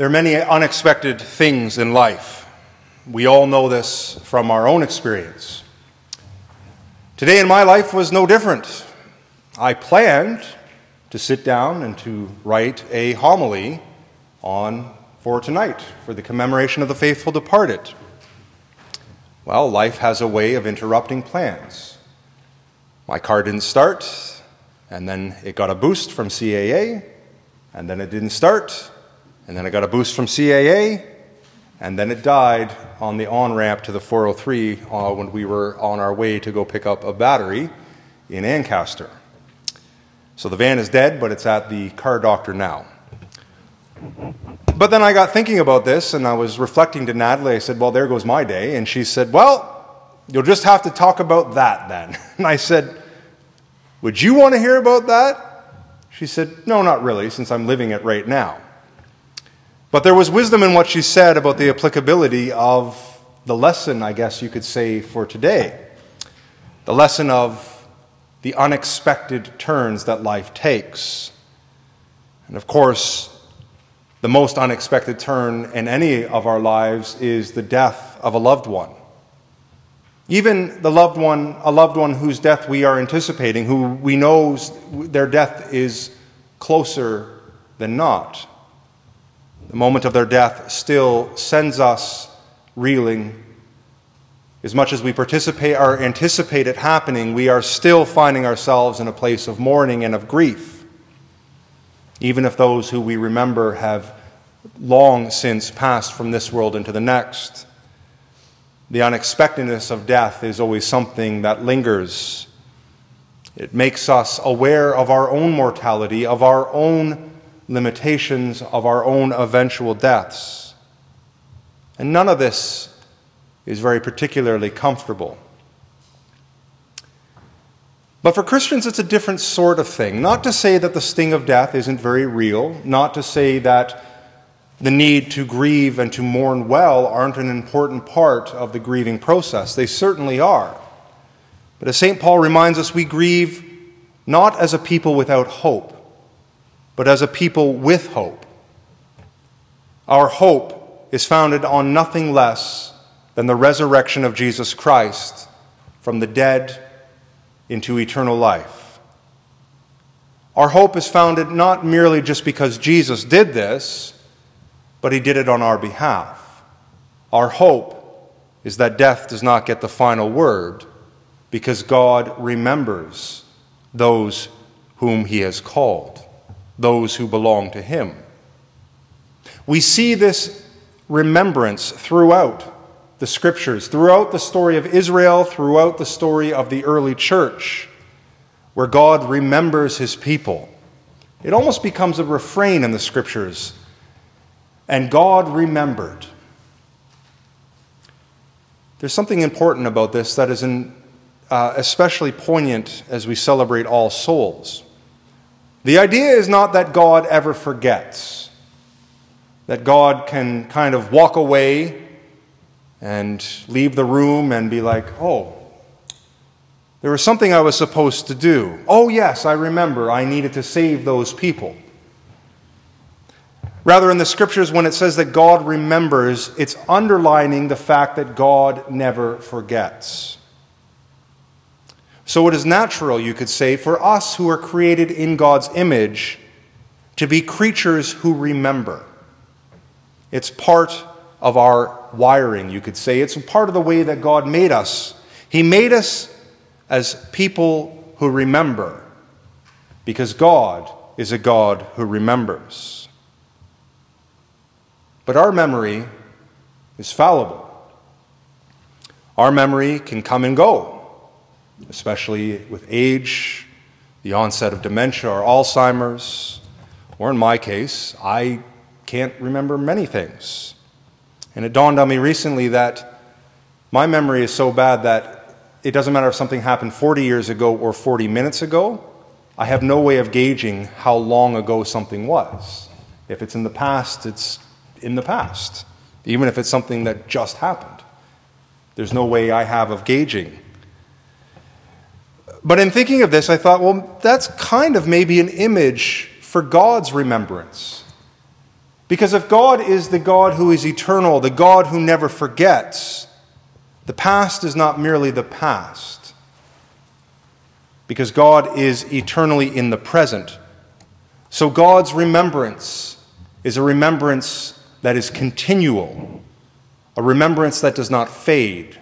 There are many unexpected things in life. We all know this from our own experience. Today in my life was no different. I planned to sit down and to write a homily on for tonight for the commemoration of the faithful departed. Well, life has a way of interrupting plans. My car didn't start, and then it got a boost from CAA, and then it didn't start, and then I got a boost from CAA, and then it died on the on ramp to the 403 uh, when we were on our way to go pick up a battery in Ancaster. So the van is dead, but it's at the car doctor now. But then I got thinking about this and I was reflecting to Natalie. I said, Well, there goes my day. And she said, Well, you'll just have to talk about that then. And I said, Would you want to hear about that? She said, No, not really, since I'm living it right now. But there was wisdom in what she said about the applicability of the lesson, I guess you could say, for today. The lesson of the unexpected turns that life takes. And of course, the most unexpected turn in any of our lives is the death of a loved one. Even the loved one, a loved one whose death we are anticipating, who we know their death is closer than not the moment of their death still sends us reeling. As much as we participate or anticipate it happening, we are still finding ourselves in a place of mourning and of grief, even if those who we remember have long since passed from this world into the next. The unexpectedness of death is always something that lingers. It makes us aware of our own mortality, of our own limitations of our own eventual deaths. And none of this is very particularly comfortable. But for Christians, it's a different sort of thing. Not to say that the sting of death isn't very real, not to say that the need to grieve and to mourn well aren't an important part of the grieving process. They certainly are. But as St. Paul reminds us, we grieve not as a people without hope, but as a people with hope. Our hope is founded on nothing less than the resurrection of Jesus Christ from the dead into eternal life. Our hope is founded not merely just because Jesus did this, but he did it on our behalf. Our hope is that death does not get the final word because God remembers those whom he has called those who belong to him. We see this remembrance throughout the scriptures, throughout the story of Israel, throughout the story of the early church, where God remembers his people. It almost becomes a refrain in the scriptures. And God remembered. There's something important about this that is in, uh, especially poignant as we celebrate All Souls. The idea is not that God ever forgets, that God can kind of walk away and leave the room and be like, oh, there was something I was supposed to do. Oh, yes, I remember. I needed to save those people. Rather, in the scriptures, when it says that God remembers, it's underlining the fact that God never forgets. So it is natural, you could say, for us who are created in God's image to be creatures who remember. It's part of our wiring, you could say. It's part of the way that God made us. He made us as people who remember because God is a God who remembers. But our memory is fallible. Our memory can come and go especially with age, the onset of dementia or Alzheimer's, or in my case, I can't remember many things. And it dawned on me recently that my memory is so bad that it doesn't matter if something happened 40 years ago or 40 minutes ago, I have no way of gauging how long ago something was. If it's in the past, it's in the past, even if it's something that just happened. There's no way I have of gauging but in thinking of this, I thought, well, that's kind of maybe an image for God's remembrance. Because if God is the God who is eternal, the God who never forgets, the past is not merely the past. Because God is eternally in the present. So God's remembrance is a remembrance that is continual, a remembrance that does not fade,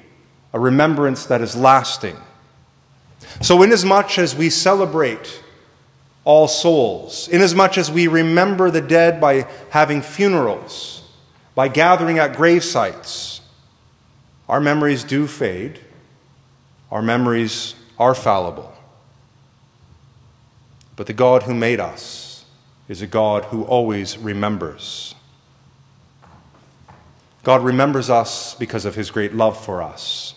a remembrance that is lasting. So, inasmuch as we celebrate all souls, inasmuch as we remember the dead by having funerals, by gathering at grave sites, our memories do fade, our memories are fallible. But the God who made us is a God who always remembers. God remembers us because of his great love for us.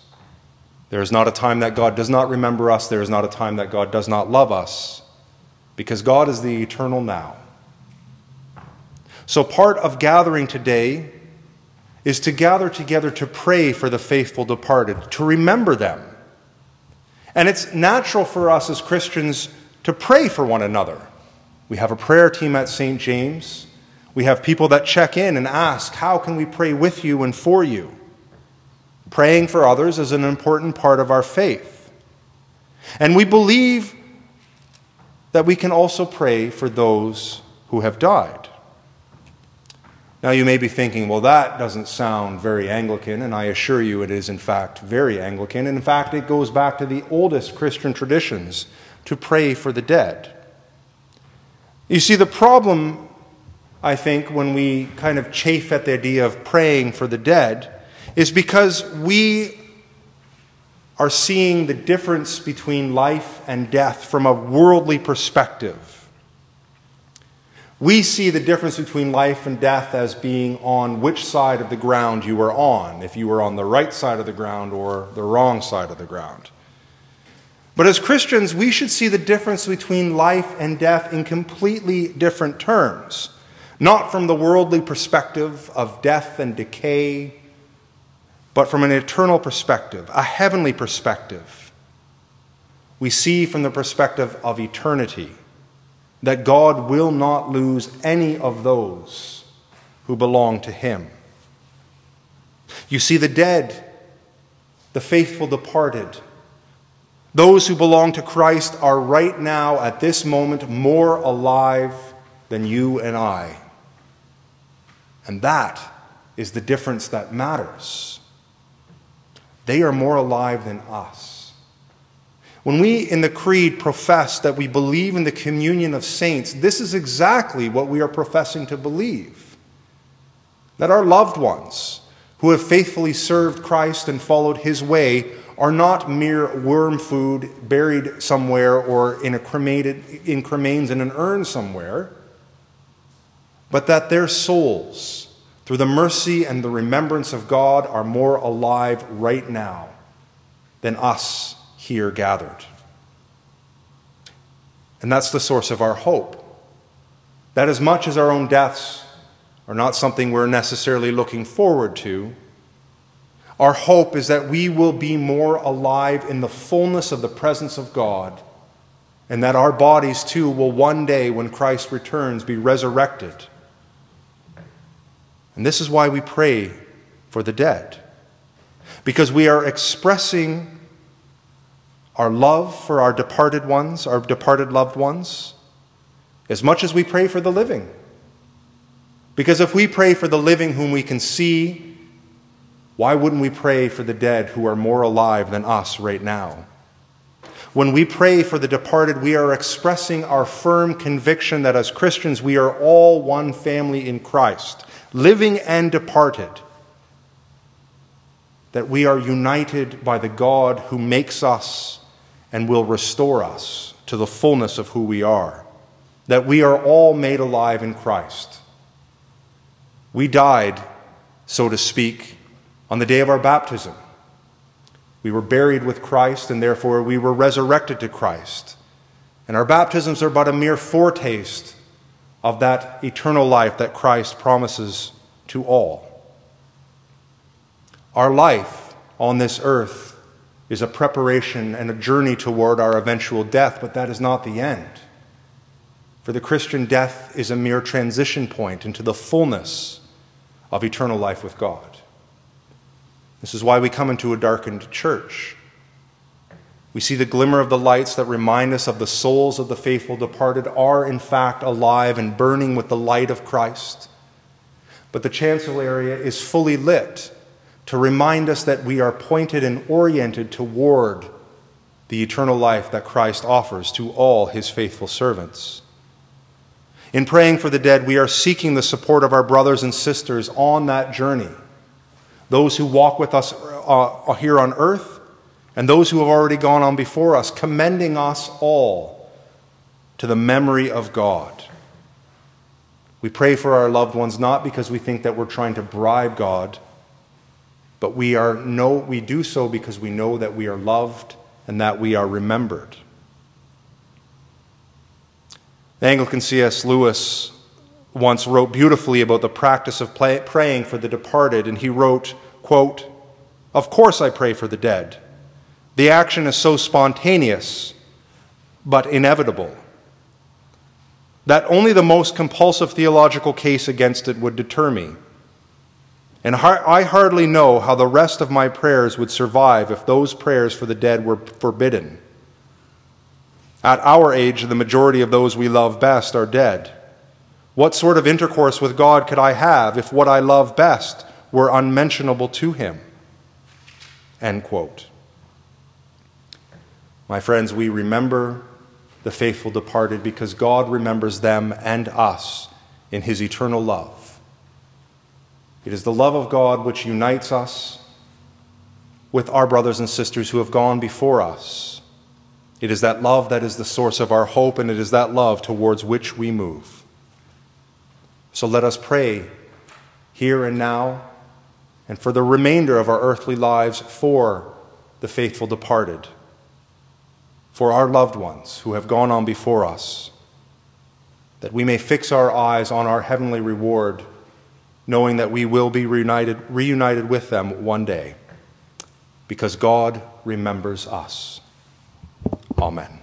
There is not a time that God does not remember us. There is not a time that God does not love us because God is the eternal now. So, part of gathering today is to gather together to pray for the faithful departed, to remember them. And it's natural for us as Christians to pray for one another. We have a prayer team at St. James. We have people that check in and ask, How can we pray with you and for you? Praying for others is an important part of our faith. And we believe that we can also pray for those who have died. Now, you may be thinking, well, that doesn't sound very Anglican, and I assure you it is, in fact, very Anglican. In fact, it goes back to the oldest Christian traditions to pray for the dead. You see, the problem, I think, when we kind of chafe at the idea of praying for the dead is because we are seeing the difference between life and death from a worldly perspective. We see the difference between life and death as being on which side of the ground you were on, if you were on the right side of the ground or the wrong side of the ground. But as Christians, we should see the difference between life and death in completely different terms. Not from the worldly perspective of death and decay, but from an eternal perspective, a heavenly perspective. We see from the perspective of eternity that God will not lose any of those who belong to Him. You see the dead, the faithful departed. Those who belong to Christ are right now, at this moment, more alive than you and I. And that is the difference that matters. They are more alive than us. When we in the Creed profess that we believe in the communion of saints, this is exactly what we are professing to believe. That our loved ones who have faithfully served Christ and followed his way are not mere worm food buried somewhere or in, a cremated, in cremains in an urn somewhere, but that their souls, through the mercy and the remembrance of God, are more alive right now than us here gathered. And that's the source of our hope. That as much as our own deaths are not something we're necessarily looking forward to, our hope is that we will be more alive in the fullness of the presence of God, and that our bodies too will one day, when Christ returns, be resurrected and this is why we pray for the dead. Because we are expressing our love for our departed ones, our departed loved ones, as much as we pray for the living. Because if we pray for the living whom we can see, why wouldn't we pray for the dead who are more alive than us right now? When we pray for the departed, we are expressing our firm conviction that as Christians we are all one family in Christ living and departed, that we are united by the God who makes us and will restore us to the fullness of who we are, that we are all made alive in Christ. We died, so to speak, on the day of our baptism. We were buried with Christ, and therefore we were resurrected to Christ. And our baptisms are but a mere foretaste of that eternal life that Christ promises to all. Our life on this earth is a preparation and a journey toward our eventual death, but that is not the end. For the Christian, death is a mere transition point into the fullness of eternal life with God. This is why we come into a darkened church. We see the glimmer of the lights that remind us of the souls of the faithful departed are, in fact, alive and burning with the light of Christ. But the chancel area is fully lit to remind us that we are pointed and oriented toward the eternal life that Christ offers to all his faithful servants. In praying for the dead, we are seeking the support of our brothers and sisters on that journey. Those who walk with us uh, here on earth, and those who have already gone on before us, commending us all to the memory of God. We pray for our loved ones not because we think that we're trying to bribe God, but we, are know, we do so because we know that we are loved and that we are remembered. The Anglican C.S. Lewis once wrote beautifully about the practice of play, praying for the departed, and he wrote, quote, Of course I pray for the dead. The action is so spontaneous, but inevitable, that only the most compulsive theological case against it would deter me. And I hardly know how the rest of my prayers would survive if those prayers for the dead were forbidden. At our age, the majority of those we love best are dead. What sort of intercourse with God could I have if what I love best were unmentionable to Him? End quote. My friends, we remember the faithful departed because God remembers them and us in His eternal love. It is the love of God which unites us with our brothers and sisters who have gone before us it is that love that is the source of our hope, and it is that love towards which we move. So let us pray here and now and for the remainder of our earthly lives for the faithful departed, for our loved ones who have gone on before us, that we may fix our eyes on our heavenly reward, knowing that we will be reunited, reunited with them one day, because God remembers us. Amen.